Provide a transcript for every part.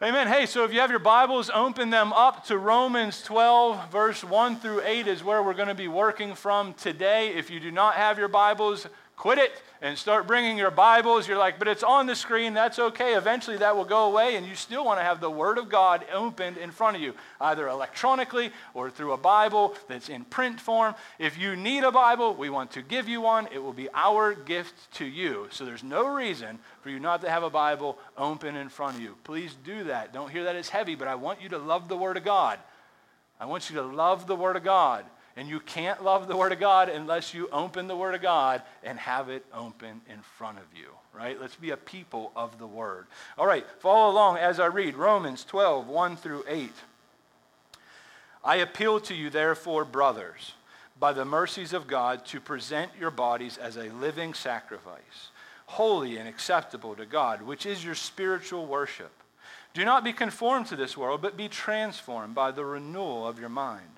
Amen. Hey, so if you have your Bibles, open them up to Romans 12, verse 1 through 8 is where we're going to be working from today. If you do not have your Bibles, quit it and start bringing your Bibles. You're like, but it's on the screen. That's okay. Eventually that will go away, and you still want to have the Word of God opened in front of you, either electronically or through a Bible that's in print form. If you need a Bible, we want to give you one. It will be our gift to you. So there's no reason for you not to have a Bible open in front of you. Please do that. Don't hear that as heavy, but I want you to love the Word of God. I want you to love the Word of God. And you can't love the Word of God unless you open the Word of God and have it open in front of you, right? Let's be a people of the Word. All right, follow along as I read Romans 12, 1 through 8. I appeal to you, therefore, brothers, by the mercies of God, to present your bodies as a living sacrifice, holy and acceptable to God, which is your spiritual worship. Do not be conformed to this world, but be transformed by the renewal of your mind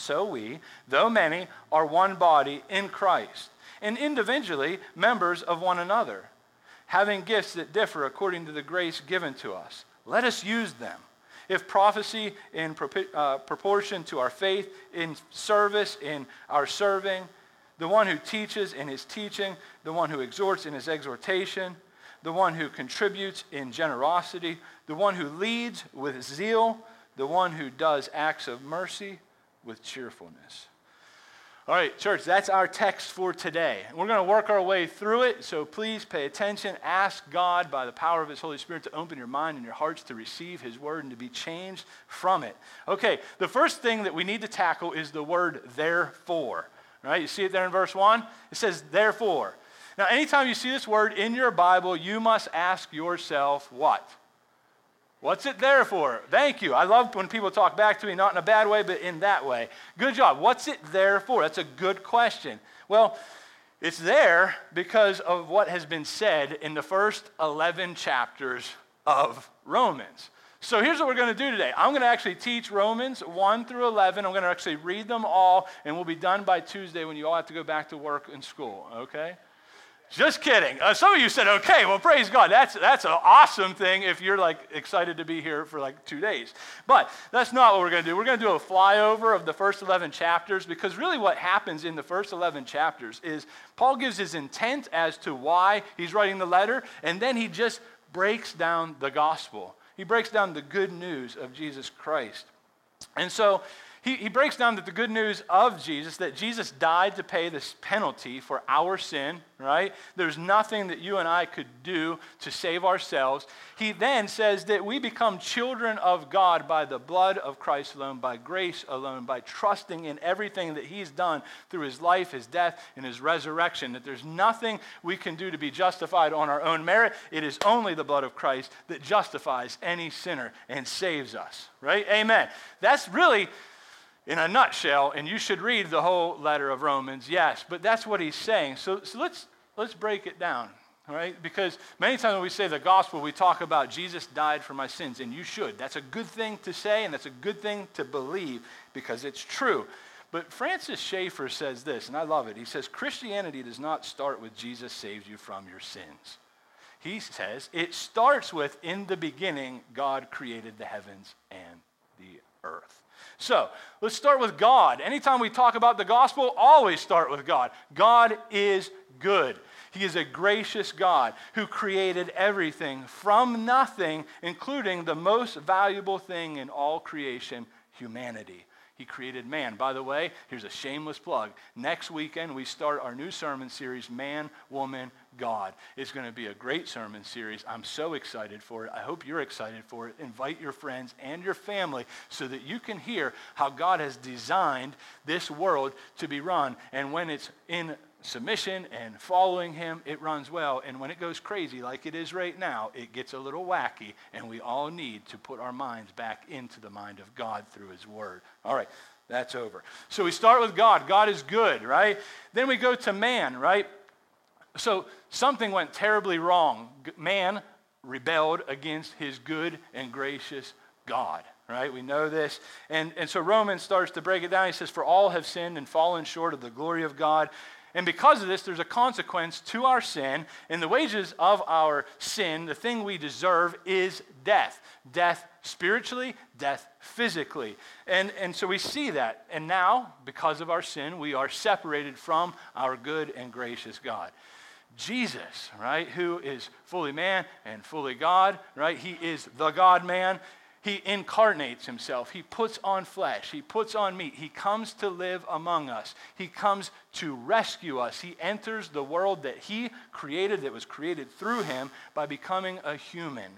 So we, though many, are one body in Christ, and individually members of one another, having gifts that differ according to the grace given to us. Let us use them. If prophecy in uh, proportion to our faith, in service, in our serving, the one who teaches in his teaching, the one who exhorts in his exhortation, the one who contributes in generosity, the one who leads with zeal, the one who does acts of mercy with cheerfulness. All right, church, that's our text for today. We're going to work our way through it, so please pay attention. Ask God by the power of His Holy Spirit to open your mind and your hearts to receive His word and to be changed from it. Okay, the first thing that we need to tackle is the word therefore. Right, you see it there in verse 1? It says, therefore. Now, anytime you see this word in your Bible, you must ask yourself what? What's it there for? Thank you. I love when people talk back to me, not in a bad way, but in that way. Good job. What's it there for? That's a good question. Well, it's there because of what has been said in the first 11 chapters of Romans. So here's what we're going to do today. I'm going to actually teach Romans 1 through 11. I'm going to actually read them all, and we'll be done by Tuesday when you all have to go back to work and school, okay? Just kidding. Uh, some of you said, okay, well, praise God. That's, that's an awesome thing if you're like excited to be here for like two days. But that's not what we're going to do. We're going to do a flyover of the first 11 chapters because really what happens in the first 11 chapters is Paul gives his intent as to why he's writing the letter, and then he just breaks down the gospel. He breaks down the good news of Jesus Christ. And so, he, he breaks down that the good news of Jesus, that Jesus died to pay this penalty for our sin, right? There's nothing that you and I could do to save ourselves. He then says that we become children of God by the blood of Christ alone, by grace alone, by trusting in everything that He's done through His life, His death, and His resurrection. That there's nothing we can do to be justified on our own merit. It is only the blood of Christ that justifies any sinner and saves us, right? Amen. That's really in a nutshell, and you should read the whole letter of Romans, yes, but that's what he's saying. So, so let's, let's break it down, right? Because many times when we say the gospel, we talk about Jesus died for my sins, and you should. That's a good thing to say, and that's a good thing to believe because it's true. But Francis Schaeffer says this, and I love it. He says, Christianity does not start with Jesus saves you from your sins. He says, it starts with, in the beginning, God created the heavens and the earth. So let's start with God. Anytime we talk about the gospel, always start with God. God is good. He is a gracious God who created everything from nothing, including the most valuable thing in all creation, humanity. He created man. By the way, here's a shameless plug. Next weekend, we start our new sermon series, Man, Woman, God. It's going to be a great sermon series. I'm so excited for it. I hope you're excited for it. Invite your friends and your family so that you can hear how God has designed this world to be run. And when it's in submission and following Him, it runs well. And when it goes crazy, like it is right now, it gets a little wacky. And we all need to put our minds back into the mind of God through His Word. All right, that's over. So we start with God. God is good, right? Then we go to man, right? So something went terribly wrong. Man rebelled against his good and gracious God, right? We know this. And, and so Romans starts to break it down. He says, For all have sinned and fallen short of the glory of God. And because of this, there's a consequence to our sin. And the wages of our sin, the thing we deserve, is death. Death spiritually, death physically. And, and so we see that. And now, because of our sin, we are separated from our good and gracious God. Jesus, right, who is fully man and fully God, right? He is the God man. He incarnates himself. He puts on flesh. He puts on meat. He comes to live among us. He comes to rescue us. He enters the world that he created, that was created through him, by becoming a human.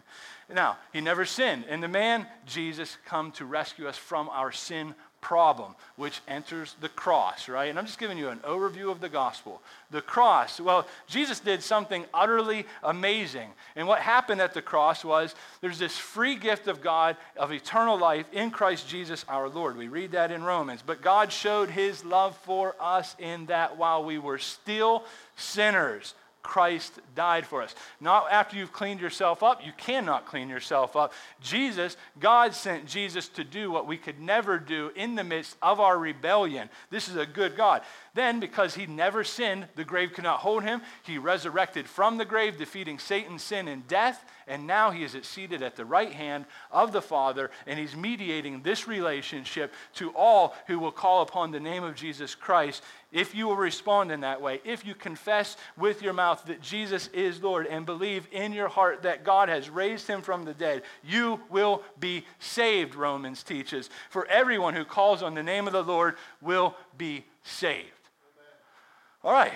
Now, he never sinned. And the man, Jesus, come to rescue us from our sin problem, which enters the cross, right? And I'm just giving you an overview of the gospel. The cross, well, Jesus did something utterly amazing. And what happened at the cross was there's this free gift of God of eternal life in Christ Jesus our Lord. We read that in Romans. But God showed his love for us in that while we were still sinners, Christ died for us. Not after you've cleaned yourself up. You cannot clean yourself up. Jesus, God sent Jesus to do what we could never do in the midst of our rebellion. This is a good God. Then, because he never sinned, the grave could not hold him. He resurrected from the grave, defeating Satan, sin, and death. And now he is seated at the right hand of the Father, and he's mediating this relationship to all who will call upon the name of Jesus Christ. If you will respond in that way, if you confess with your mouth that Jesus is Lord and believe in your heart that God has raised him from the dead, you will be saved, Romans teaches. For everyone who calls on the name of the Lord will be saved. All right.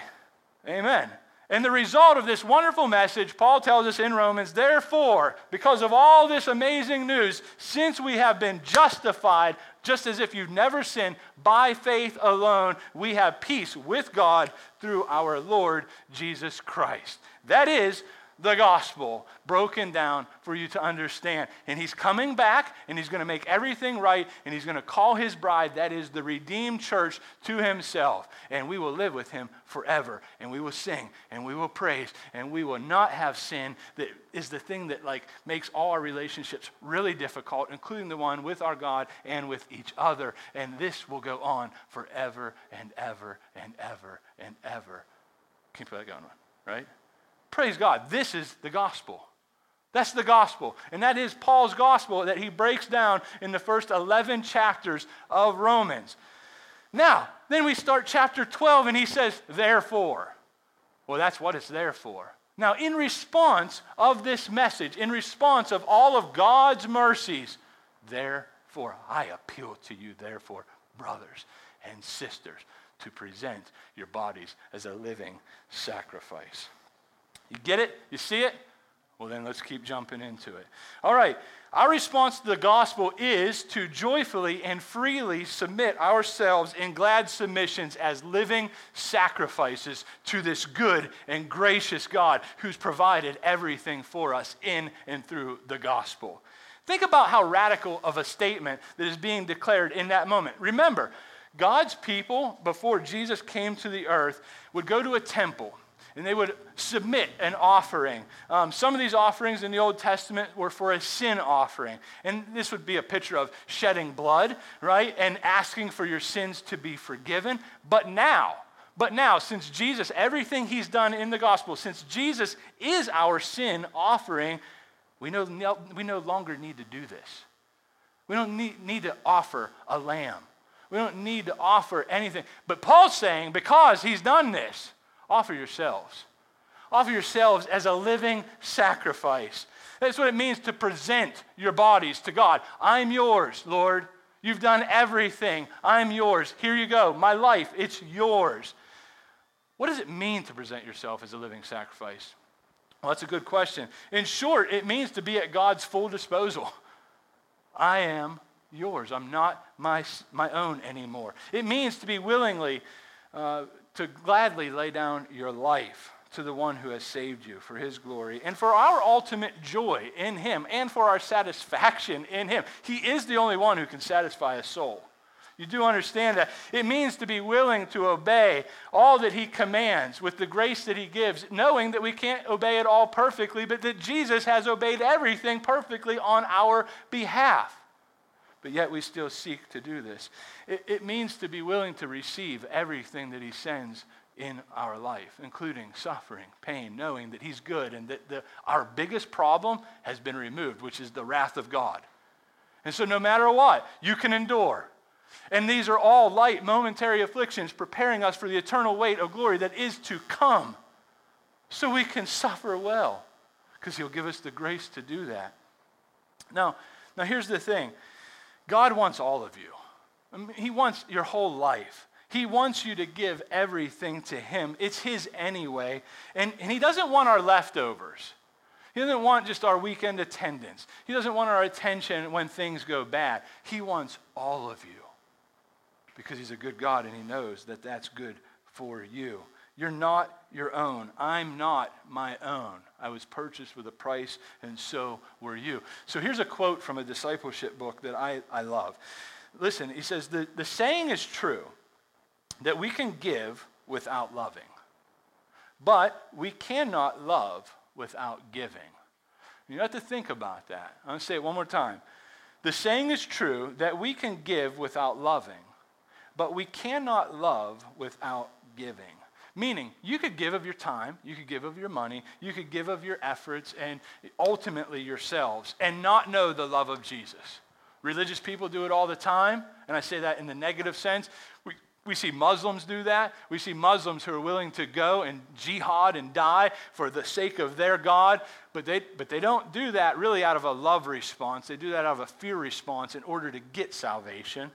Amen. And the result of this wonderful message, Paul tells us in Romans, therefore, because of all this amazing news, since we have been justified, just as if you've never sinned, by faith alone, we have peace with God through our Lord Jesus Christ. That is the gospel broken down for you to understand. And he's coming back and he's going to make everything right and he's going to call his bride, that is the redeemed church, to himself. And we will live with him forever and we will sing and we will praise and we will not have sin that is the thing that like makes all our relationships really difficult, including the one with our God and with each other. And this will go on forever and ever and ever and ever. Keep that going, right? Praise God. This is the gospel. That's the gospel. And that is Paul's gospel that he breaks down in the first 11 chapters of Romans. Now, then we start chapter 12 and he says, therefore. Well, that's what it's there for. Now, in response of this message, in response of all of God's mercies, therefore, I appeal to you, therefore, brothers and sisters, to present your bodies as a living sacrifice. You get it? You see it? Well, then let's keep jumping into it. All right. Our response to the gospel is to joyfully and freely submit ourselves in glad submissions as living sacrifices to this good and gracious God who's provided everything for us in and through the gospel. Think about how radical of a statement that is being declared in that moment. Remember, God's people, before Jesus came to the earth, would go to a temple and they would submit an offering. Um, some of these offerings in the Old Testament were for a sin offering. And this would be a picture of shedding blood, right? And asking for your sins to be forgiven. But now, but now, since Jesus, everything he's done in the gospel, since Jesus is our sin offering, we no, we no longer need to do this. We don't need, need to offer a lamb. We don't need to offer anything. But Paul's saying, because he's done this, Offer yourselves. Offer yourselves as a living sacrifice. That's what it means to present your bodies to God. I'm yours, Lord. You've done everything. I'm yours. Here you go. My life, it's yours. What does it mean to present yourself as a living sacrifice? Well, that's a good question. In short, it means to be at God's full disposal. I am yours. I'm not my, my own anymore. It means to be willingly, uh, to gladly lay down your life to the one who has saved you for his glory and for our ultimate joy in him and for our satisfaction in him. He is the only one who can satisfy a soul. You do understand that. It means to be willing to obey all that He commands with the grace that He gives, knowing that we can't obey it all perfectly, but that Jesus has obeyed everything perfectly on our behalf. But yet we still seek to do this. It, it means to be willing to receive everything that He sends in our life, including suffering, pain, knowing that He's good and that the, our biggest problem has been removed, which is the wrath of God. And so, no matter what, you can endure. And these are all light, momentary afflictions preparing us for the eternal weight of glory that is to come. So we can suffer well, because He'll give us the grace to do that. Now, now here's the thing God wants all of you, I mean, He wants your whole life. He wants you to give everything to Him. It's His anyway. And, and He doesn't want our leftovers. He doesn't want just our weekend attendance. He doesn't want our attention when things go bad. He wants all of you because He's a good God and He knows that that's good for you. You're not your own. I'm not my own. I was purchased with a price, and so were you. So here's a quote from a discipleship book that I, I love. Listen, he says, the, the saying is true that we can give without loving, but we cannot love without giving. You have to think about that. I'm going to say it one more time. The saying is true that we can give without loving, but we cannot love without giving. Meaning, you could give of your time, you could give of your money, you could give of your efforts, and ultimately yourselves, and not know the love of Jesus. Religious people do it all the time, and I say that in the negative sense. We, we see Muslims do that. We see Muslims who are willing to go and jihad and die for the sake of their God, but they, but they don't do that really out of a love response. They do that out of a fear response in order to get salvation.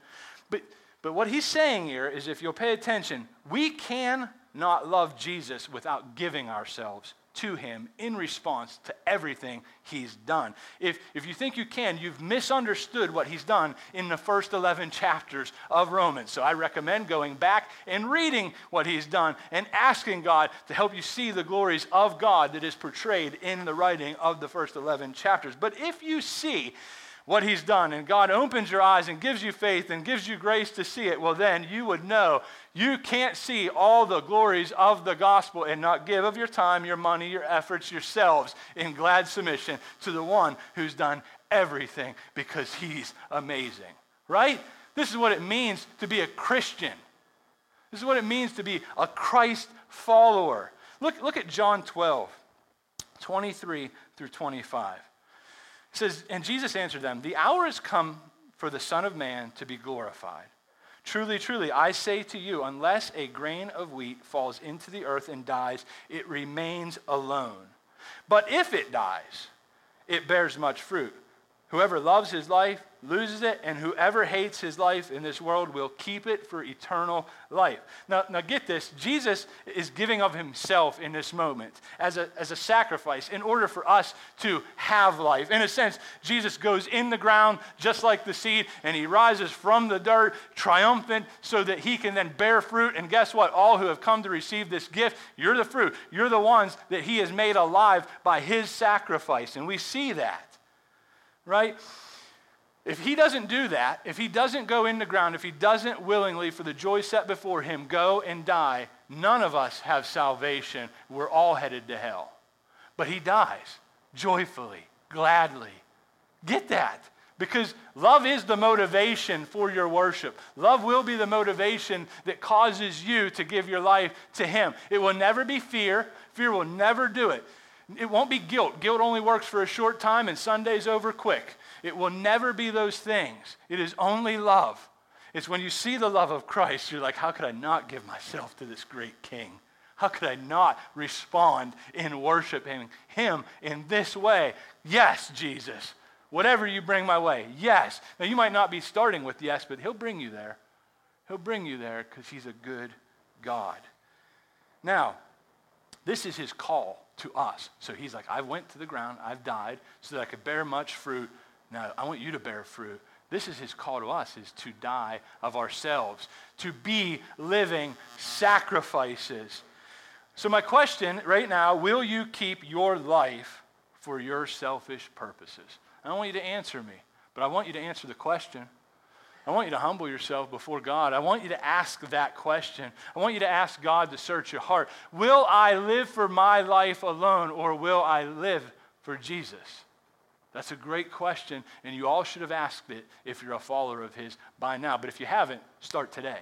But but what he's saying here is if you'll pay attention, we can not love Jesus without giving ourselves to him in response to everything he's done. If, if you think you can, you've misunderstood what he's done in the first 11 chapters of Romans. So I recommend going back and reading what he's done and asking God to help you see the glories of God that is portrayed in the writing of the first 11 chapters. But if you see what he's done and God opens your eyes and gives you faith and gives you grace to see it, well, then you would know you can't see all the glories of the gospel and not give of your time, your money, your efforts, yourselves in glad submission to the one who's done everything because he's amazing. Right? This is what it means to be a Christian. This is what it means to be a Christ follower. Look, look at John 12, 23 through 25. It says, And Jesus answered them, The hour has come for the Son of Man to be glorified. Truly, truly, I say to you, unless a grain of wheat falls into the earth and dies, it remains alone. But if it dies, it bears much fruit. Whoever loves his life loses it, and whoever hates his life in this world will keep it for eternal life. Now, now get this Jesus is giving of himself in this moment as a, as a sacrifice in order for us to have life. In a sense, Jesus goes in the ground just like the seed, and he rises from the dirt triumphant so that he can then bear fruit. And guess what? All who have come to receive this gift, you're the fruit. You're the ones that he has made alive by his sacrifice. And we see that right? If he doesn't do that, if he doesn't go in the ground, if he doesn't willingly, for the joy set before him, go and die, none of us have salvation. We're all headed to hell. But he dies joyfully, gladly. Get that. Because love is the motivation for your worship. Love will be the motivation that causes you to give your life to Him. It will never be fear. Fear will never do it. It won't be guilt. Guilt only works for a short time and Sunday's over quick. It will never be those things. It is only love. It's when you see the love of Christ, you're like, how could I not give myself to this great King? How could I not respond in worshiping Him in this way? Yes, Jesus. Whatever you bring my way, yes. Now, you might not be starting with yes, but He'll bring you there. He'll bring you there because He's a good God. Now, this is his call to us. So he's like, I went to the ground, I've died so that I could bear much fruit. Now, I want you to bear fruit. This is his call to us is to die of ourselves, to be living sacrifices. So my question right now, will you keep your life for your selfish purposes? I don't want you to answer me, but I want you to answer the question. I want you to humble yourself before God. I want you to ask that question. I want you to ask God to search your heart. Will I live for my life alone or will I live for Jesus? That's a great question, and you all should have asked it if you're a follower of His by now. But if you haven't, start today.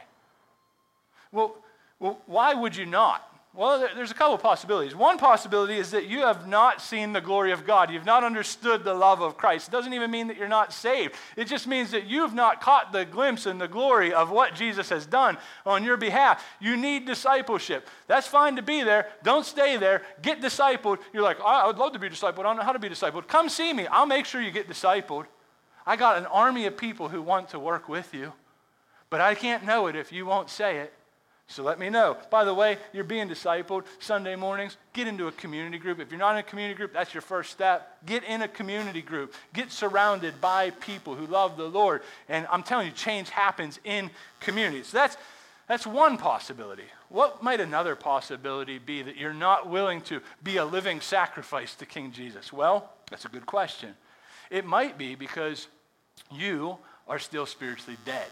Well, well why would you not? Well, there's a couple of possibilities. One possibility is that you have not seen the glory of God. You've not understood the love of Christ. It doesn't even mean that you're not saved. It just means that you've not caught the glimpse and the glory of what Jesus has done on your behalf. You need discipleship. That's fine to be there. Don't stay there. Get discipled. You're like, I would love to be discipled. I don't know how to be discipled. Come see me. I'll make sure you get discipled. I got an army of people who want to work with you, but I can't know it if you won't say it. So let me know. By the way, you're being discipled Sunday mornings. Get into a community group. If you're not in a community group, that's your first step. Get in a community group. Get surrounded by people who love the Lord. And I'm telling you, change happens in communities. So that's, that's one possibility. What might another possibility be that you're not willing to be a living sacrifice to King Jesus? Well, that's a good question. It might be because you are still spiritually dead.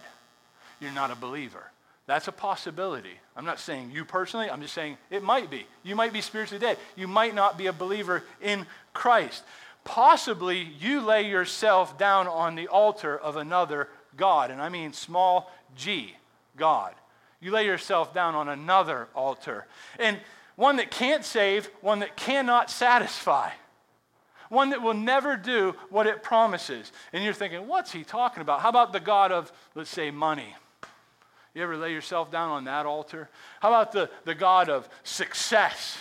You're not a believer. That's a possibility. I'm not saying you personally, I'm just saying it might be. You might be spiritually dead. You might not be a believer in Christ. Possibly you lay yourself down on the altar of another God, and I mean small g, God. You lay yourself down on another altar. And one that can't save, one that cannot satisfy one that will never do what it promises. And you're thinking, what's he talking about? How about the God of, let's say, money? You ever lay yourself down on that altar? How about the, the God of success?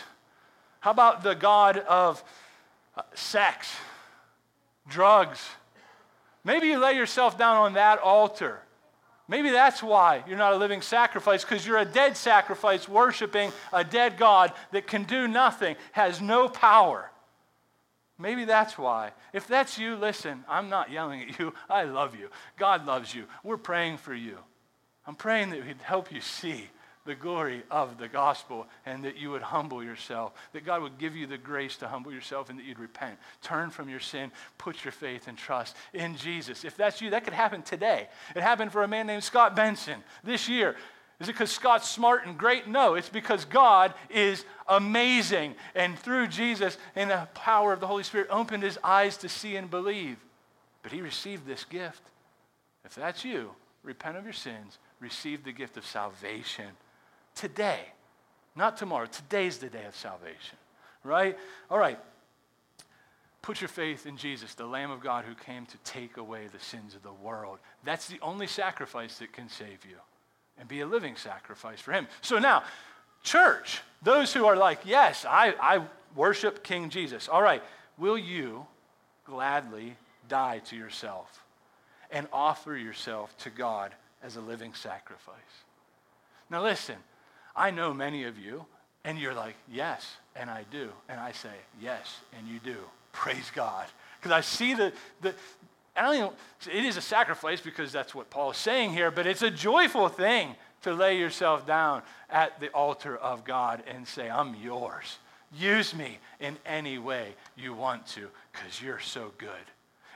How about the God of uh, sex, drugs? Maybe you lay yourself down on that altar. Maybe that's why you're not a living sacrifice, because you're a dead sacrifice worshiping a dead God that can do nothing, has no power. Maybe that's why. If that's you, listen, I'm not yelling at you. I love you. God loves you. We're praying for you. I'm praying that He'd help you see the glory of the gospel and that you would humble yourself, that God would give you the grace to humble yourself and that you'd repent. Turn from your sin, put your faith and trust in Jesus. If that's you, that could happen today. It happened for a man named Scott Benson this year. Is it because Scott's smart and great? No, it's because God is amazing. And through Jesus and the power of the Holy Spirit, opened his eyes to see and believe. But he received this gift. If that's you, repent of your sins receive the gift of salvation today, not tomorrow. Today's the day of salvation, right? All right. Put your faith in Jesus, the Lamb of God who came to take away the sins of the world. That's the only sacrifice that can save you and be a living sacrifice for Him. So now, church, those who are like, yes, I, I worship King Jesus. All right, will you gladly die to yourself and offer yourself to God as a living sacrifice. Now, listen, I know many of you, and you're like, yes, and I do. And I say, yes, and you do. Praise God. Because I see the, the I don't even, it is a sacrifice because that's what Paul is saying here, but it's a joyful thing to lay yourself down at the altar of God and say, I'm yours. Use me in any way you want to because you're so good.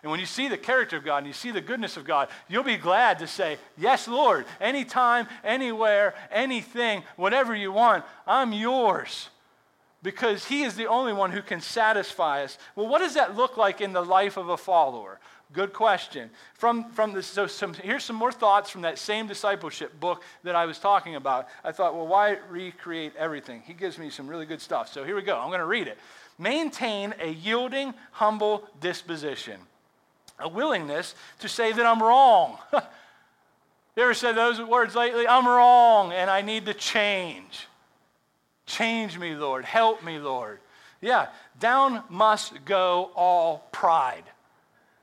And when you see the character of God and you see the goodness of God, you'll be glad to say, Yes, Lord, anytime, anywhere, anything, whatever you want, I'm yours. Because He is the only one who can satisfy us. Well, what does that look like in the life of a follower? Good question. From, from this, so some, here's some more thoughts from that same discipleship book that I was talking about. I thought, well, why recreate everything? He gives me some really good stuff. So here we go. I'm going to read it. Maintain a yielding, humble disposition a willingness to say that I'm wrong. you ever said those words lately? I'm wrong and I need to change. Change me, Lord. Help me, Lord. Yeah, down must go all pride.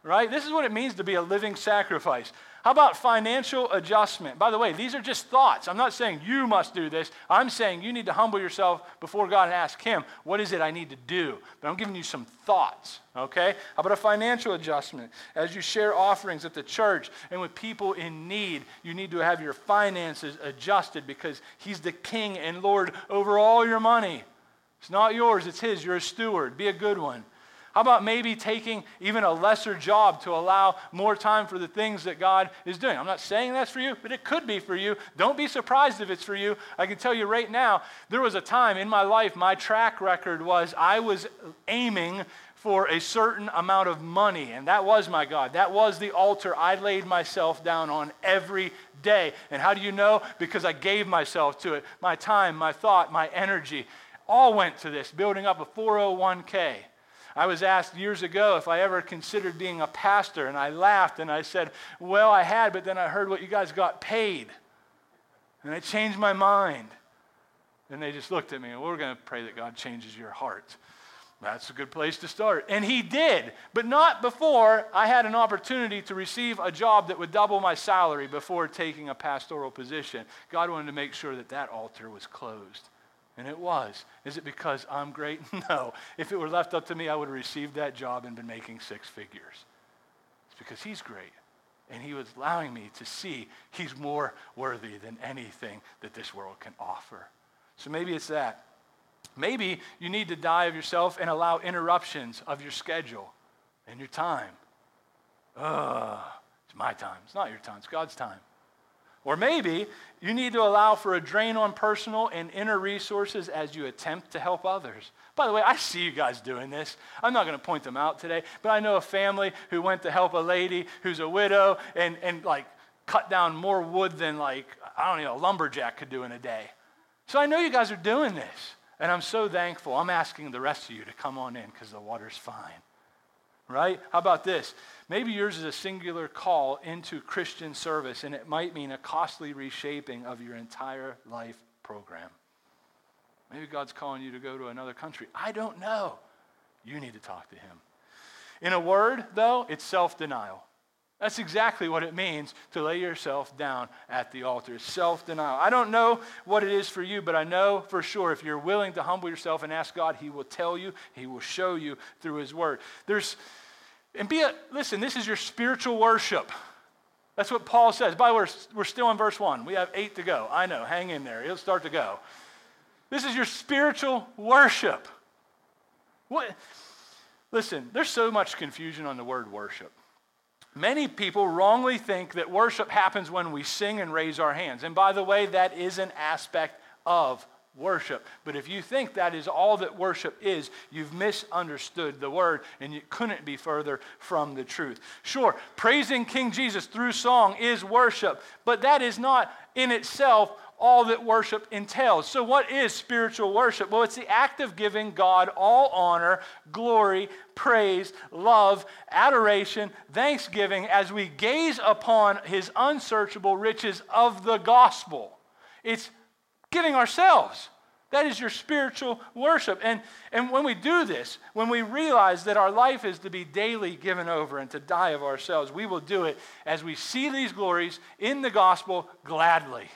Right? This is what it means to be a living sacrifice. How about financial adjustment? By the way, these are just thoughts. I'm not saying you must do this. I'm saying you need to humble yourself before God and ask Him, what is it I need to do? But I'm giving you some thoughts, okay? How about a financial adjustment? As you share offerings at the church and with people in need, you need to have your finances adjusted because He's the King and Lord over all your money. It's not yours, it's His. You're a steward. Be a good one. How about maybe taking even a lesser job to allow more time for the things that God is doing? I'm not saying that's for you, but it could be for you. Don't be surprised if it's for you. I can tell you right now, there was a time in my life, my track record was I was aiming for a certain amount of money, and that was my God. That was the altar I laid myself down on every day. And how do you know? Because I gave myself to it. My time, my thought, my energy all went to this, building up a 401k. I was asked years ago if I ever considered being a pastor, and I laughed and I said, Well, I had, but then I heard what you guys got paid. And I changed my mind. And they just looked at me, and we're going to pray that God changes your heart. That's a good place to start. And he did, but not before I had an opportunity to receive a job that would double my salary before taking a pastoral position. God wanted to make sure that that altar was closed. And it was. Is it because I'm great? No. If it were left up to me, I would have received that job and been making six figures. It's because He's great. And He was allowing me to see He's more worthy than anything that this world can offer. So maybe it's that. Maybe you need to die of yourself and allow interruptions of your schedule and your time. Ugh, it's my time. It's not your time, it's God's time. Or maybe you need to allow for a drain on personal and inner resources as you attempt to help others. By the way, I see you guys doing this. I'm not going to point them out today, but I know a family who went to help a lady who's a widow and, and like cut down more wood than like, I don't know, a lumberjack could do in a day. So I know you guys are doing this. And I'm so thankful. I'm asking the rest of you to come on in because the water's fine. Right? How about this? Maybe yours is a singular call into Christian service, and it might mean a costly reshaping of your entire life program. Maybe God's calling you to go to another country. I don't know. You need to talk to Him. In a word, though, it's self denial. That's exactly what it means to lay yourself down at the altar. Self denial. I don't know what it is for you, but I know for sure if you're willing to humble yourself and ask God, He will tell you, He will show you through His Word. There's and be a, listen, this is your spiritual worship. That's what Paul says. By the way, we're still in verse 1. We have eight to go. I know, hang in there. It'll start to go. This is your spiritual worship. What? Listen, there's so much confusion on the word worship. Many people wrongly think that worship happens when we sing and raise our hands. And by the way, that is an aspect of worship. But if you think that is all that worship is, you've misunderstood the word and you couldn't be further from the truth. Sure, praising King Jesus through song is worship, but that is not in itself all that worship entails. So, what is spiritual worship? Well, it's the act of giving God all honor, glory, praise, love, adoration, thanksgiving as we gaze upon his unsearchable riches of the gospel. It's giving ourselves. That is your spiritual worship. And, and when we do this, when we realize that our life is to be daily given over and to die of ourselves, we will do it as we see these glories in the gospel gladly.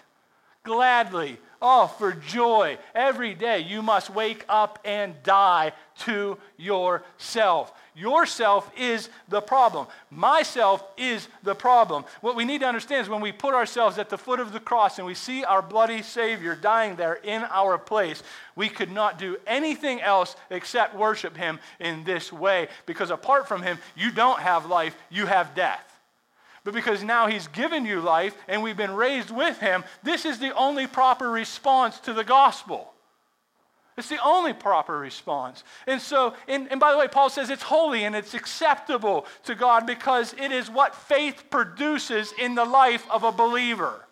Gladly. Oh, for joy. Every day you must wake up and die to yourself. Yourself is the problem. Myself is the problem. What we need to understand is when we put ourselves at the foot of the cross and we see our bloody Savior dying there in our place, we could not do anything else except worship Him in this way. Because apart from Him, you don't have life, you have death. But because now He's given you life and we've been raised with Him, this is the only proper response to the gospel. It's the only proper response. And so, and, and, by the way, Paul says it's holy and it's acceptable to God because it is what faith produces in the life of a believer.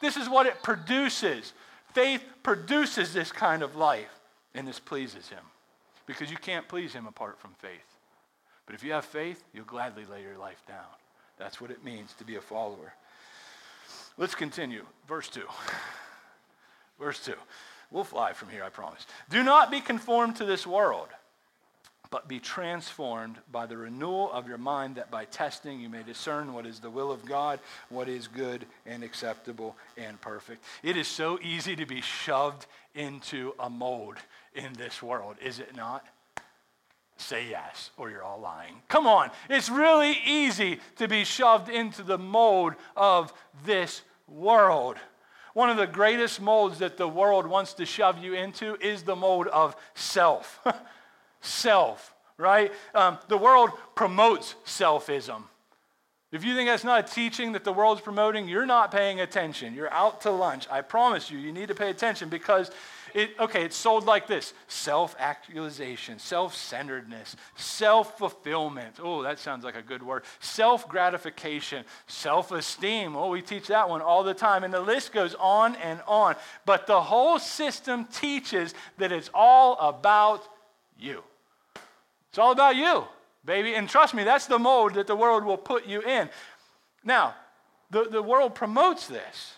This is what it produces. Faith produces this kind of life, and this pleases Him because you can't please Him apart from faith. But if you have faith, you'll gladly lay your life down. That's what it means to be a follower. Let's continue. Verse 2. Verse 2. We'll fly from here, I promise. Do not be conformed to this world. but be transformed by the renewal of your mind, that by testing you may discern what is the will of God, what is good and acceptable and perfect. It is so easy to be shoved into a mold in this world, is it not? Say yes, or you're all lying. Come on, it's really easy to be shoved into the mold of this world. One of the greatest molds that the world wants to shove you into is the mold of self. self, right? Um, the world promotes selfism. If you think that's not a teaching that the world's promoting, you're not paying attention. You're out to lunch. I promise you, you need to pay attention because it, okay, it's sold like this self actualization, self centeredness, self fulfillment. Oh, that sounds like a good word. Self gratification, self esteem. Oh, we teach that one all the time. And the list goes on and on. But the whole system teaches that it's all about you. It's all about you, baby. And trust me, that's the mode that the world will put you in. Now, the, the world promotes this.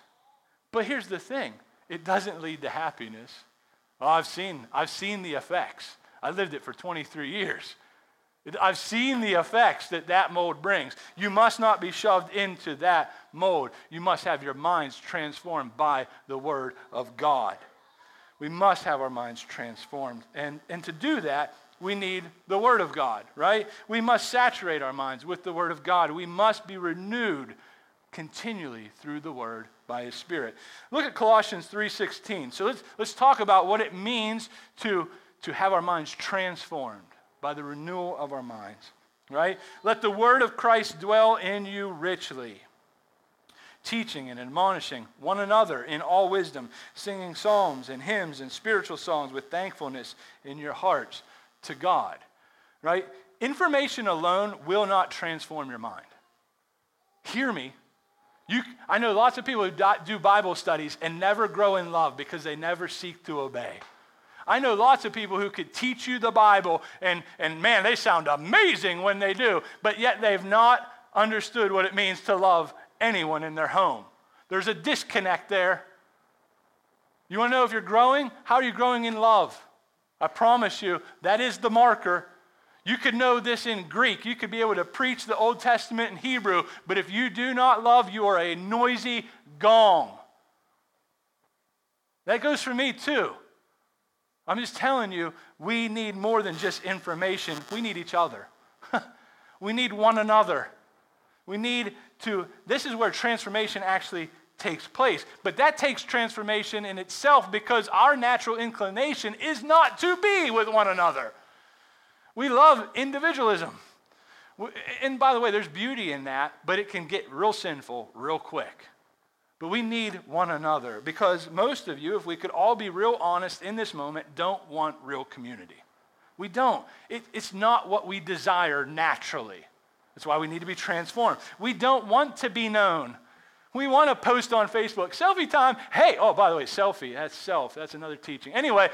But here's the thing it doesn't lead to happiness. I've seen, I've seen the effects. I lived it for 23 years. I've seen the effects that that mode brings. You must not be shoved into that mode. You must have your minds transformed by the Word of God. We must have our minds transformed. And, and to do that, we need the Word of God, right? We must saturate our minds with the Word of God. We must be renewed continually through the Word by His Spirit. Look at Colossians 3.16. So let's, let's talk about what it means to, to have our minds transformed by the renewal of our minds, right? Let the Word of Christ dwell in you richly teaching and admonishing one another in all wisdom, singing psalms and hymns and spiritual songs with thankfulness in your hearts to God, right? Information alone will not transform your mind. Hear me. You, I know lots of people who do Bible studies and never grow in love because they never seek to obey. I know lots of people who could teach you the Bible, and, and man, they sound amazing when they do, but yet they've not understood what it means to love anyone in their home. There's a disconnect there. You want to know if you're growing? How are you growing in love? I promise you, that is the marker. You could know this in Greek. You could be able to preach the Old Testament in Hebrew, but if you do not love, you are a noisy gong. That goes for me too. I'm just telling you, we need more than just information. We need each other. we need one another. We need to, this is where transformation actually takes place. But that takes transformation in itself because our natural inclination is not to be with one another. We love individualism. And by the way, there's beauty in that, but it can get real sinful real quick. But we need one another because most of you, if we could all be real honest in this moment, don't want real community. We don't. It, it's not what we desire naturally. That's why we need to be transformed. We don't want to be known. We want to post on Facebook, selfie time. Hey, oh, by the way, selfie, that's self. That's another teaching. Anyway,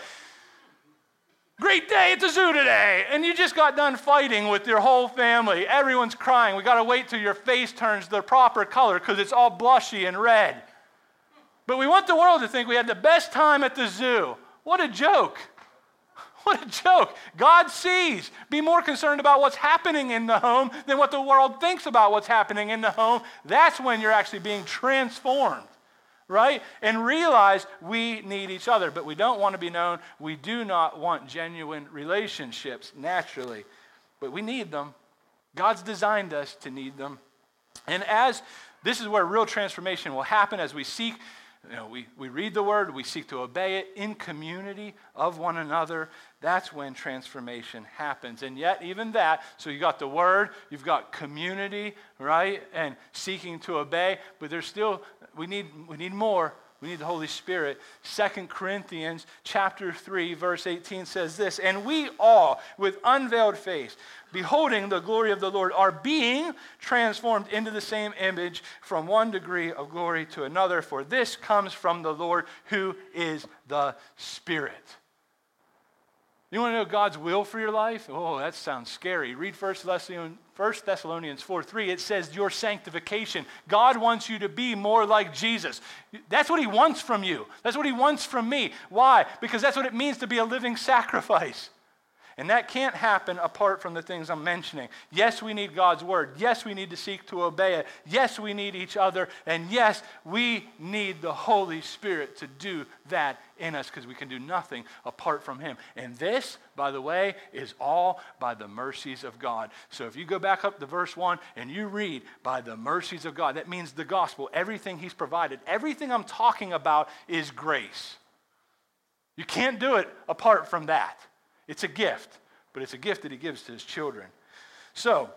great day at the zoo today. And you just got done fighting with your whole family. Everyone's crying. We got to wait till your face turns the proper color because it's all blushy and red. But we want the world to think we had the best time at the zoo. What a joke. What a joke. God sees. Be more concerned about what's happening in the home than what the world thinks about what's happening in the home. That's when you're actually being transformed, right? And realize we need each other, but we don't want to be known. We do not want genuine relationships naturally, but we need them. God's designed us to need them. And as this is where real transformation will happen as we seek you know, we, we read the word, we seek to obey it in community of one another. That's when transformation happens. And yet, even that, so you got the word, you've got community, right? And seeking to obey, but there's still, we need, we need more. We need the Holy Spirit. Second Corinthians chapter 3 verse 18 says this, "And we all with unveiled face, beholding the glory of the Lord, are being transformed into the same image from one degree of glory to another, for this comes from the Lord who is the Spirit." You want to know God's will for your life? Oh, that sounds scary. Read 1 Thessalonians, 1 Thessalonians 4 3. It says your sanctification. God wants you to be more like Jesus. That's what He wants from you. That's what He wants from me. Why? Because that's what it means to be a living sacrifice. And that can't happen apart from the things I'm mentioning. Yes, we need God's word. Yes, we need to seek to obey it. Yes, we need each other. And yes, we need the Holy Spirit to do that in us because we can do nothing apart from Him. And this, by the way, is all by the mercies of God. So if you go back up to verse 1 and you read, by the mercies of God, that means the gospel, everything He's provided, everything I'm talking about is grace. You can't do it apart from that. It's a gift, but it's a gift that he gives to his children. So,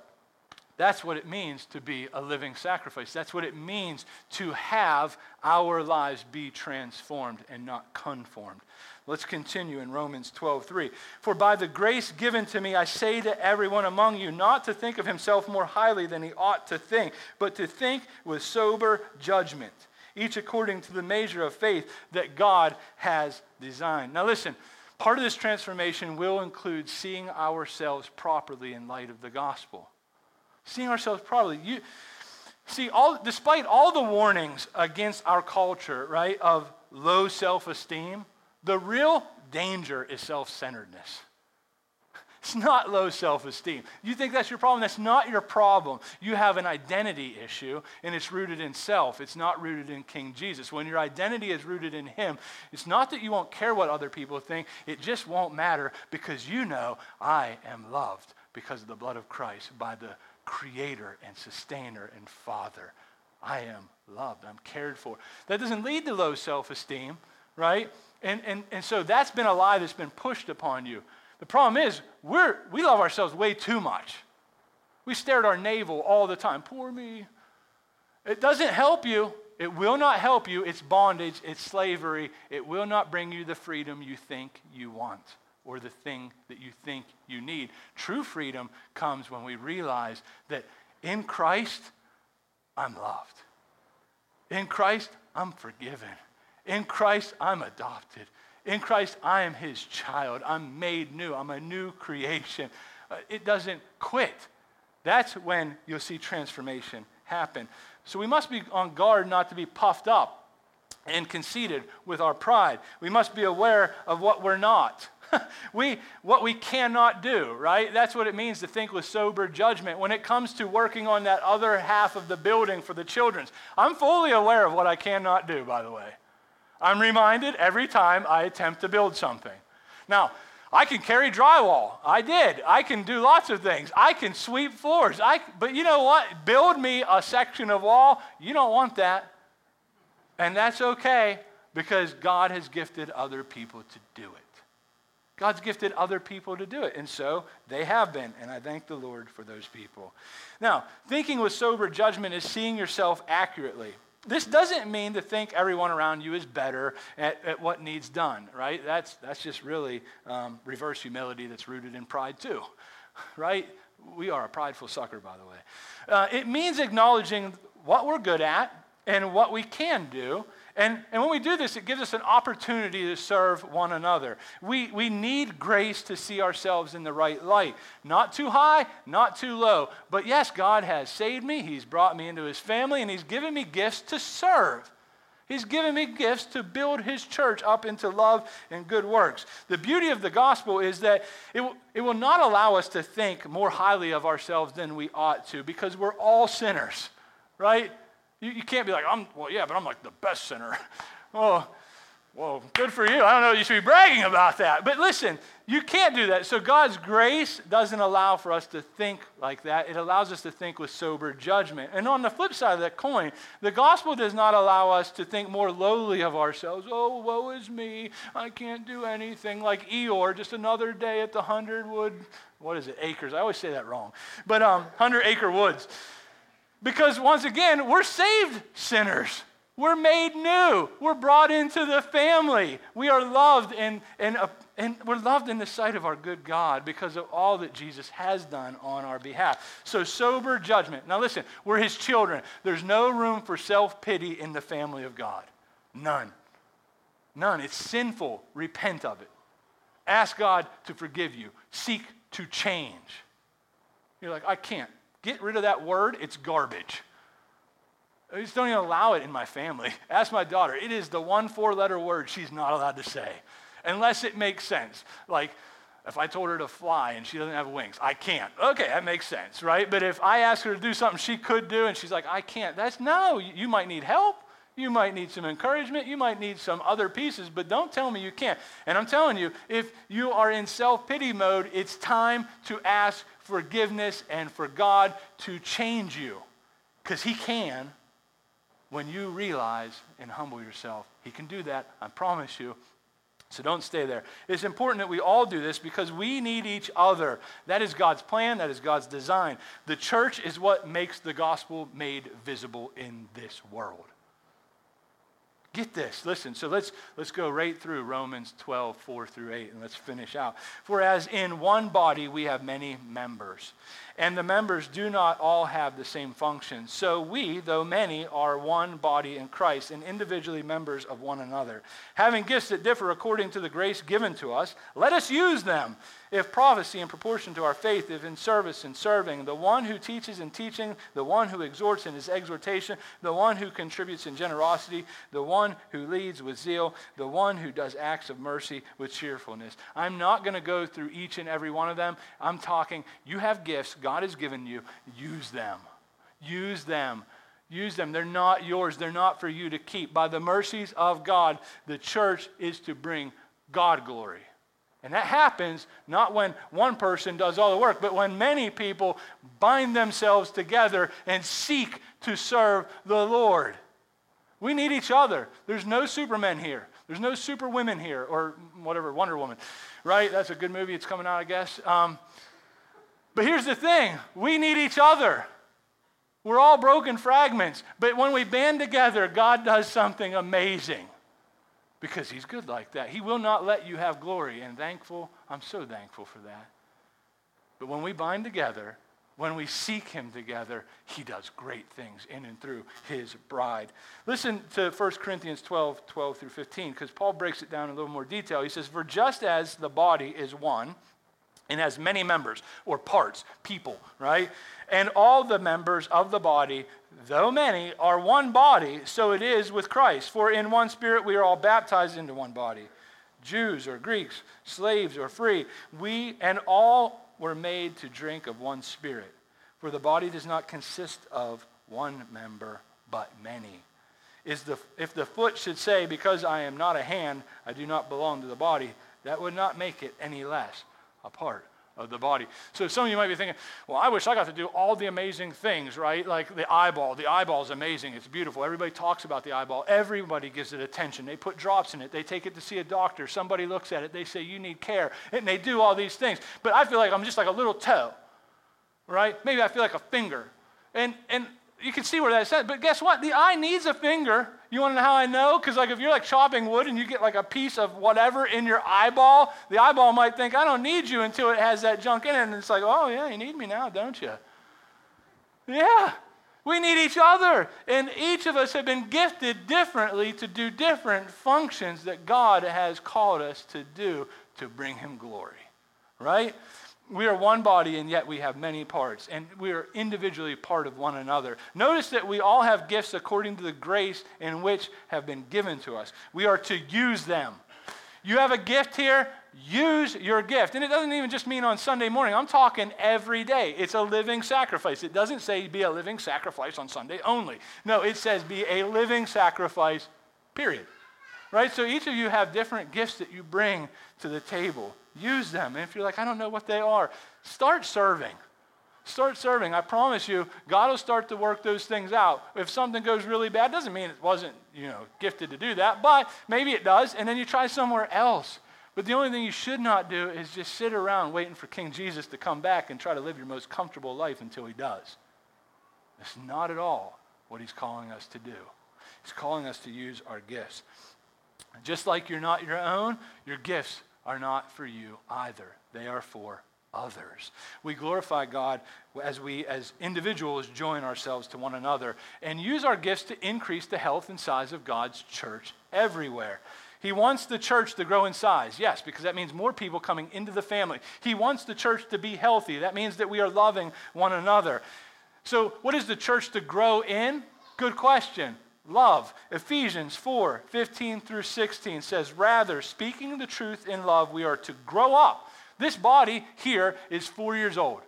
that's what it means to be a living sacrifice. That's what it means to have our lives be transformed and not conformed. Let's continue in Romans 12:3. For by the grace given to me I say to everyone among you not to think of himself more highly than he ought to think, but to think with sober judgment, each according to the measure of faith that God has designed. Now listen, Part of this transformation will include seeing ourselves properly in light of the gospel. Seeing ourselves properly. You, see, all, despite all the warnings against our culture, right, of low self esteem, the real danger is self centeredness. It's not low self esteem. You think that's your problem? That's not your problem. You have an identity issue, and it's rooted in self. It's not rooted in King Jesus. When your identity is rooted in Him, it's not that you won't care what other people think, it just won't matter because you know I am loved because of the blood of Christ by the Creator and Sustainer and Father. I am loved. I'm cared for. That doesn't lead to low self esteem, right? And, and, and so that's been a lie that's been pushed upon you. The problem is, we're, we love ourselves way too much. We stare at our navel all the time. Poor me. It doesn't help you. It will not help you. It's bondage, it's slavery. It will not bring you the freedom you think you want or the thing that you think you need. True freedom comes when we realize that in Christ, I'm loved. In Christ, I'm forgiven. In Christ, I'm adopted. In Christ, I am his child. I'm made new. I'm a new creation. Uh, it doesn't quit. That's when you'll see transformation happen. So we must be on guard not to be puffed up and conceited with our pride. We must be aware of what we're not. we, what we cannot do, right? That's what it means to think with sober judgment. When it comes to working on that other half of the building for the children's, I'm fully aware of what I cannot do, by the way. I'm reminded every time I attempt to build something. Now, I can carry drywall. I did. I can do lots of things. I can sweep floors. I, but you know what? Build me a section of wall. You don't want that. And that's okay because God has gifted other people to do it. God's gifted other people to do it. And so they have been. And I thank the Lord for those people. Now, thinking with sober judgment is seeing yourself accurately. This doesn't mean to think everyone around you is better at, at what needs done, right? That's, that's just really um, reverse humility that's rooted in pride, too, right? We are a prideful sucker, by the way. Uh, it means acknowledging what we're good at and what we can do and, and when we do this, it gives us an opportunity to serve one another. We, we need grace to see ourselves in the right light. Not too high, not too low. But yes, God has saved me, He's brought me into His family, and He's given me gifts to serve. He's given me gifts to build his church up into love and good works. The beauty of the gospel is that it, it will not allow us to think more highly of ourselves than we ought to because we're all sinners, right? You, you can't be like, I'm, well, yeah, but I'm like the best sinner. well, well, good for you. I don't know, you should be bragging about that. But listen, you can't do that. So God's grace doesn't allow for us to think like that. It allows us to think with sober judgment. And on the flip side of that coin, the gospel does not allow us to think more lowly of ourselves. Oh, woe is me. I can't do anything like Eeyore, just another day at the hundred wood, what is it, acres? I always say that wrong. But um, hundred acre woods. Because once again, we're saved sinners. We're made new. We're brought into the family. We are loved and, and, uh, and we're loved in the sight of our good God because of all that Jesus has done on our behalf. So, sober judgment. Now, listen, we're his children. There's no room for self pity in the family of God. None. None. It's sinful. Repent of it. Ask God to forgive you. Seek to change. You're like, I can't. Get rid of that word, it's garbage. I just don't even allow it in my family. Ask my daughter. It is the one four letter word she's not allowed to say unless it makes sense. Like, If I told her to fly and she doesn't have wings, I can't. Okay, that makes sense, right? But if I ask her to do something she could do and she's like, I can't, that's no, you might need help. You might need some encouragement. You might need some other pieces, but don't tell me you can't. And I'm telling you, if you are in self pity mode, it's time to ask forgiveness and for God to change you. Because He can when you realize and humble yourself. He can do that, I promise you. So don't stay there. It's important that we all do this because we need each other. That is God's plan, that is God's design. The church is what makes the gospel made visible in this world. Get this. Listen, so let's, let's go right through Romans 12, 4 through 8, and let's finish out. For as in one body we have many members, and the members do not all have the same function. So we, though many, are one body in Christ, and individually members of one another. Having gifts that differ according to the grace given to us, let us use them. If prophecy in proportion to our faith, if in service and serving, the one who teaches in teaching, the one who exhorts in his exhortation, the one who contributes in generosity, the one who leads with zeal, the one who does acts of mercy with cheerfulness. I'm not going to go through each and every one of them. I'm talking, you have gifts God has given you, use them. Use them. Use them. They're not yours. They're not for you to keep. By the mercies of God, the church is to bring God glory. And that happens not when one person does all the work, but when many people bind themselves together and seek to serve the Lord. We need each other. There's no supermen here. There's no superwomen here, or whatever, Wonder Woman, right? That's a good movie. It's coming out, I guess. Um, but here's the thing we need each other. We're all broken fragments. But when we band together, God does something amazing because he's good like that. He will not let you have glory. And thankful, I'm so thankful for that. But when we bind together, when we seek him together, he does great things in and through his bride. Listen to 1 Corinthians 12, 12 through 15, because Paul breaks it down in a little more detail. He says, For just as the body is one and has many members or parts, people, right? And all the members of the body, though many, are one body, so it is with Christ. For in one spirit we are all baptized into one body Jews or Greeks, slaves or free. We and all were made to drink of one spirit. For the body does not consist of one member, but many. Is the, if the foot should say, Because I am not a hand, I do not belong to the body, that would not make it any less a part of the body. So some of you might be thinking, well, I wish I got to do all the amazing things, right? Like the eyeball. The eyeball is amazing. It's beautiful. Everybody talks about the eyeball. Everybody gives it attention. They put drops in it. They take it to see a doctor. Somebody looks at it. They say, you need care. And they do all these things. But I feel like I'm just like a little toe, right? Maybe I feel like a finger. And, and you can see where that's at. But guess what? The eye needs a finger. You want to know how I know? Because like if you're like chopping wood and you get like a piece of whatever in your eyeball, the eyeball might think, I don't need you until it has that junk in it. And it's like, oh yeah, you need me now, don't you? Yeah. We need each other. And each of us have been gifted differently to do different functions that God has called us to do to bring him glory. Right? We are one body and yet we have many parts and we are individually part of one another. Notice that we all have gifts according to the grace in which have been given to us. We are to use them. You have a gift here use your gift. And it doesn't even just mean on sunday morning. I'm talking every day. It's a living sacrifice. It doesn't say be a living sacrifice on sunday only. No it says be a living sacrifice period right so each of you have different gifts that you bring to the table Use them. And if you're like, I don't know what they are, start serving. Start serving. I promise you, God will start to work those things out. If something goes really bad, doesn't mean it wasn't, you know, gifted to do that, but maybe it does, and then you try somewhere else. But the only thing you should not do is just sit around waiting for King Jesus to come back and try to live your most comfortable life until he does. That's not at all what he's calling us to do. He's calling us to use our gifts. Just like you're not your own, your gifts are not for you either. They are for others. We glorify God as we, as individuals, join ourselves to one another and use our gifts to increase the health and size of God's church everywhere. He wants the church to grow in size, yes, because that means more people coming into the family. He wants the church to be healthy. That means that we are loving one another. So, what is the church to grow in? Good question love. Ephesians 4 15 through 16 says, Rather, speaking the truth in love, we are to grow up This body here is four years old.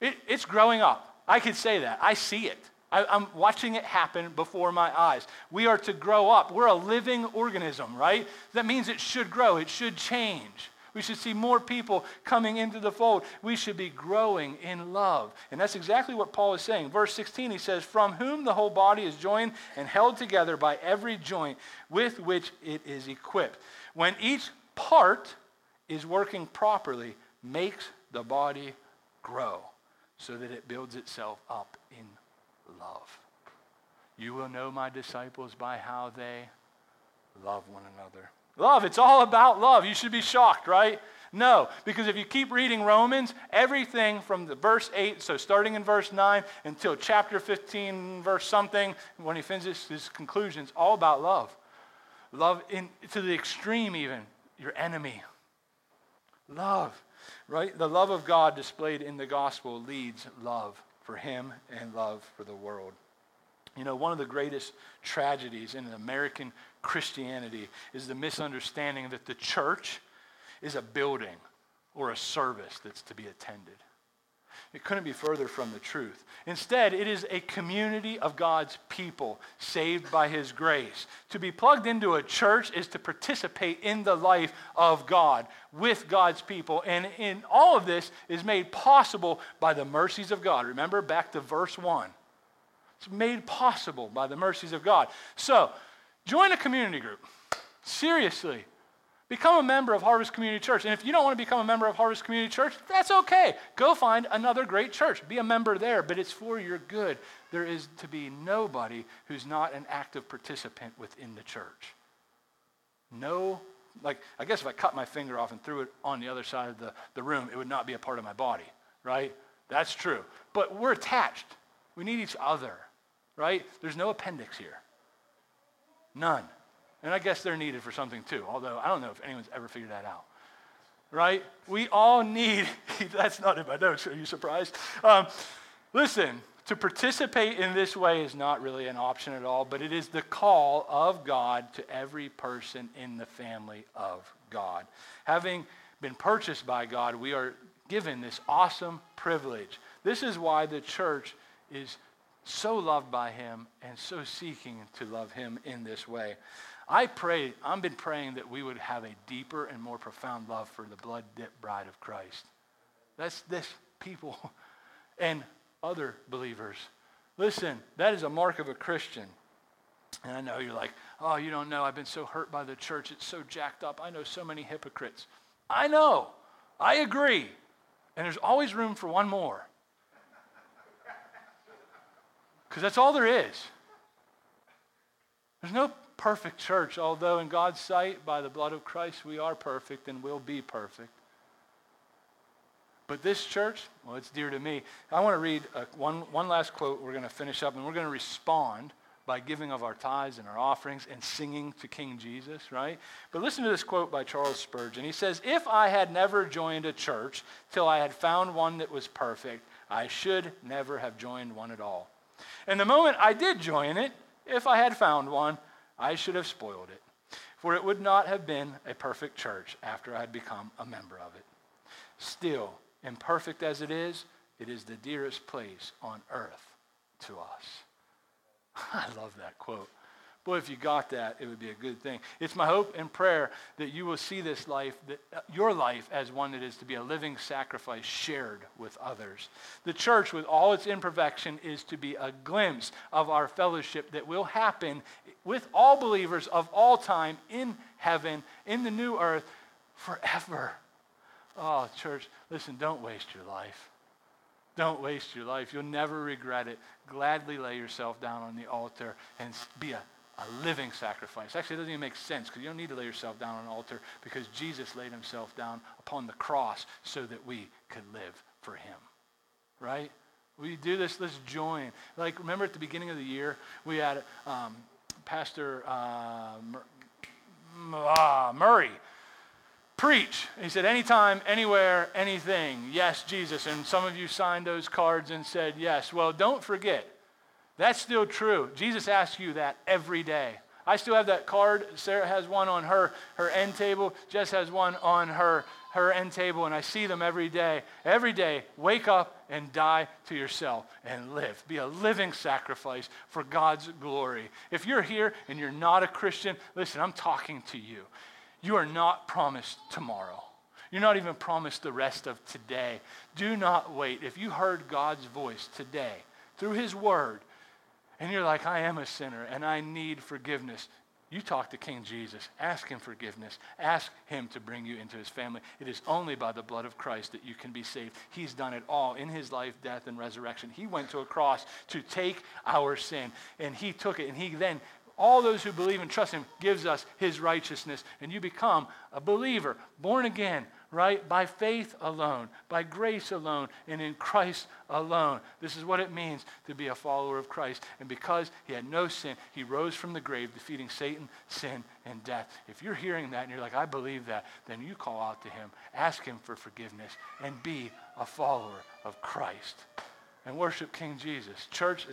It, it's growing up. I could say that. I see it. I, am watching it happen before my eyes. We are to grow up. We're a living organism, right? That means it should grow, it should change. We should see more people coming into the fold. We should be growing in love. And that's exactly what Paul is saying. Verse 16, he says, From whom the whole body is joined and held together by every joint with which it is equipped. When each part is working properly, makes the body grow so that it builds itself up in love. You will know my disciples by how they love one another. Love, it's all about love. You should be shocked, right? No, because if you keep reading Romans, everything from the verse 8, so starting in verse 9 until chapter 15, verse something, when he finishes his conclusions, all about love. Love in, to the extreme, even, your enemy. Love, right? The love of God displayed in the gospel leads love for him and love for the world. You know, one of the greatest tragedies in American Christianity is the misunderstanding that the church is a building or a service that's to be attended. It couldn't be further from the truth. Instead, it is a community of God's people saved by His grace. To be plugged into a church is to participate in the life of God with God's people. And in all of this is made possible by the mercies of God. Remember back to verse 1. It's made possible by the mercies of God. So, join a community group. Seriously. Become a member of Harvest Community Church. And if you don't want to become a member of Harvest Community Church, that's okay. Go find another great church. Be a member there, but it's for your good. There is to be nobody who's not an active participant within the church. No, like, I guess if I cut my finger off and threw it on the other side of the, the room, it would not be a part of my body, right? That's true. But we're attached. We need each other, right? There's no appendix here. None. And I guess they're needed for something too, although I don't know if anyone's ever figured that out. Right? We all need, that's not in my notes, are you surprised? Um, listen, to participate in this way is not really an option at all, but it is the call of God to every person in the family of God. Having been purchased by God, we are given this awesome privilege. This is why the church is so loved by Him and so seeking to love Him in this way. I pray, I've been praying that we would have a deeper and more profound love for the blood dipped bride of Christ. That's this people and other believers. Listen, that is a mark of a Christian. And I know you're like, oh, you don't know. I've been so hurt by the church. It's so jacked up. I know so many hypocrites. I know. I agree. And there's always room for one more. Because that's all there is. There's no perfect church, although in God's sight, by the blood of Christ, we are perfect and will be perfect. But this church, well, it's dear to me. I want to read a, one, one last quote. We're going to finish up, and we're going to respond by giving of our tithes and our offerings and singing to King Jesus, right? But listen to this quote by Charles Spurgeon. He says, If I had never joined a church till I had found one that was perfect, I should never have joined one at all. And the moment I did join it, if I had found one, I should have spoiled it, for it would not have been a perfect church after I had become a member of it. Still, imperfect as it is, it is the dearest place on earth to us. I love that quote. If you got that, it would be a good thing. It's my hope and prayer that you will see this life, that, uh, your life, as one that is to be a living sacrifice shared with others. The church, with all its imperfection, is to be a glimpse of our fellowship that will happen with all believers of all time in heaven, in the new earth, forever. Oh, church, listen, don't waste your life. Don't waste your life. You'll never regret it. Gladly lay yourself down on the altar and be a a living sacrifice. Actually, it doesn't even make sense because you don't need to lay yourself down on an altar because Jesus laid himself down upon the cross so that we could live for him. Right? We do this, let's join. Like, remember at the beginning of the year, we had um, Pastor uh, uh, Murray preach. He said, anytime, anywhere, anything. Yes, Jesus. And some of you signed those cards and said yes. Well, don't forget, that's still true. Jesus asks you that every day. I still have that card. Sarah has one on her, her end table. Jess has one on her, her end table, and I see them every day. Every day, wake up and die to yourself and live. Be a living sacrifice for God's glory. If you're here and you're not a Christian, listen, I'm talking to you. You are not promised tomorrow. You're not even promised the rest of today. Do not wait. If you heard God's voice today through His Word, and you're like, I am a sinner and I need forgiveness, you talk to King Jesus. Ask him forgiveness. Ask him to bring you into his family. It is only by the blood of Christ that you can be saved. He's done it all in his life, death, and resurrection. He went to a cross to take our sin, and he took it, and he then all those who believe and trust him gives us his righteousness and you become a believer born again right? By faith alone, by grace alone, and in Christ alone. This is what it means to be a follower of Christ. And because he had no sin, he rose from the grave, defeating Satan, sin, and death. If you're hearing that and you're like, I believe that, then you call out to him, ask him for forgiveness, and be a follower of Christ. And worship King Jesus. Church,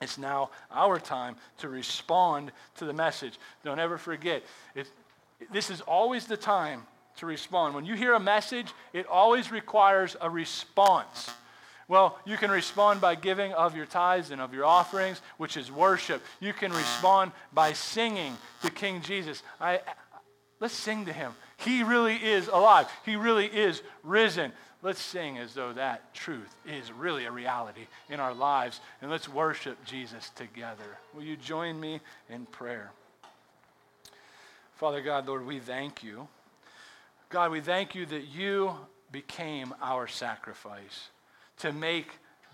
it's now our time to respond to the message. Don't ever forget, this is always the time to respond. When you hear a message, it always requires a response. Well, you can respond by giving of your tithes and of your offerings, which is worship. You can respond by singing to King Jesus. I, let's sing to him. He really is alive. He really is risen. Let's sing as though that truth is really a reality in our lives, and let's worship Jesus together. Will you join me in prayer? Father God, Lord, we thank you God, we thank you that you became our sacrifice to make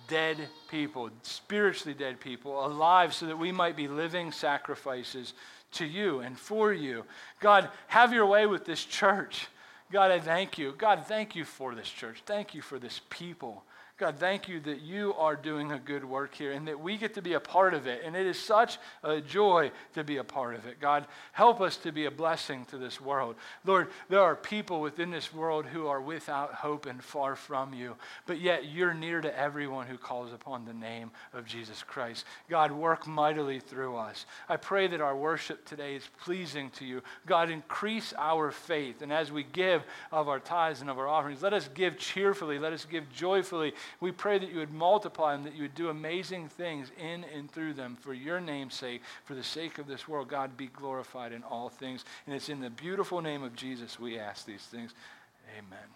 dead people, spiritually dead people, alive so that we might be living sacrifices to you and for you. God, have your way with this church. God, I thank you. God, thank you for this church. Thank you for this people. God, thank you that you are doing a good work here and that we get to be a part of it. And it is such a joy to be a part of it. God, help us to be a blessing to this world. Lord, there are people within this world who are without hope and far from you, but yet you're near to everyone who calls upon the name of Jesus Christ. God, work mightily through us. I pray that our worship today is pleasing to you. God, increase our faith. And as we give of our tithes and of our offerings, let us give cheerfully, let us give joyfully we pray that you would multiply them, that you would do amazing things in and through them for your name's sake, for the sake of this world. God, be glorified in all things. And it's in the beautiful name of Jesus we ask these things. Amen.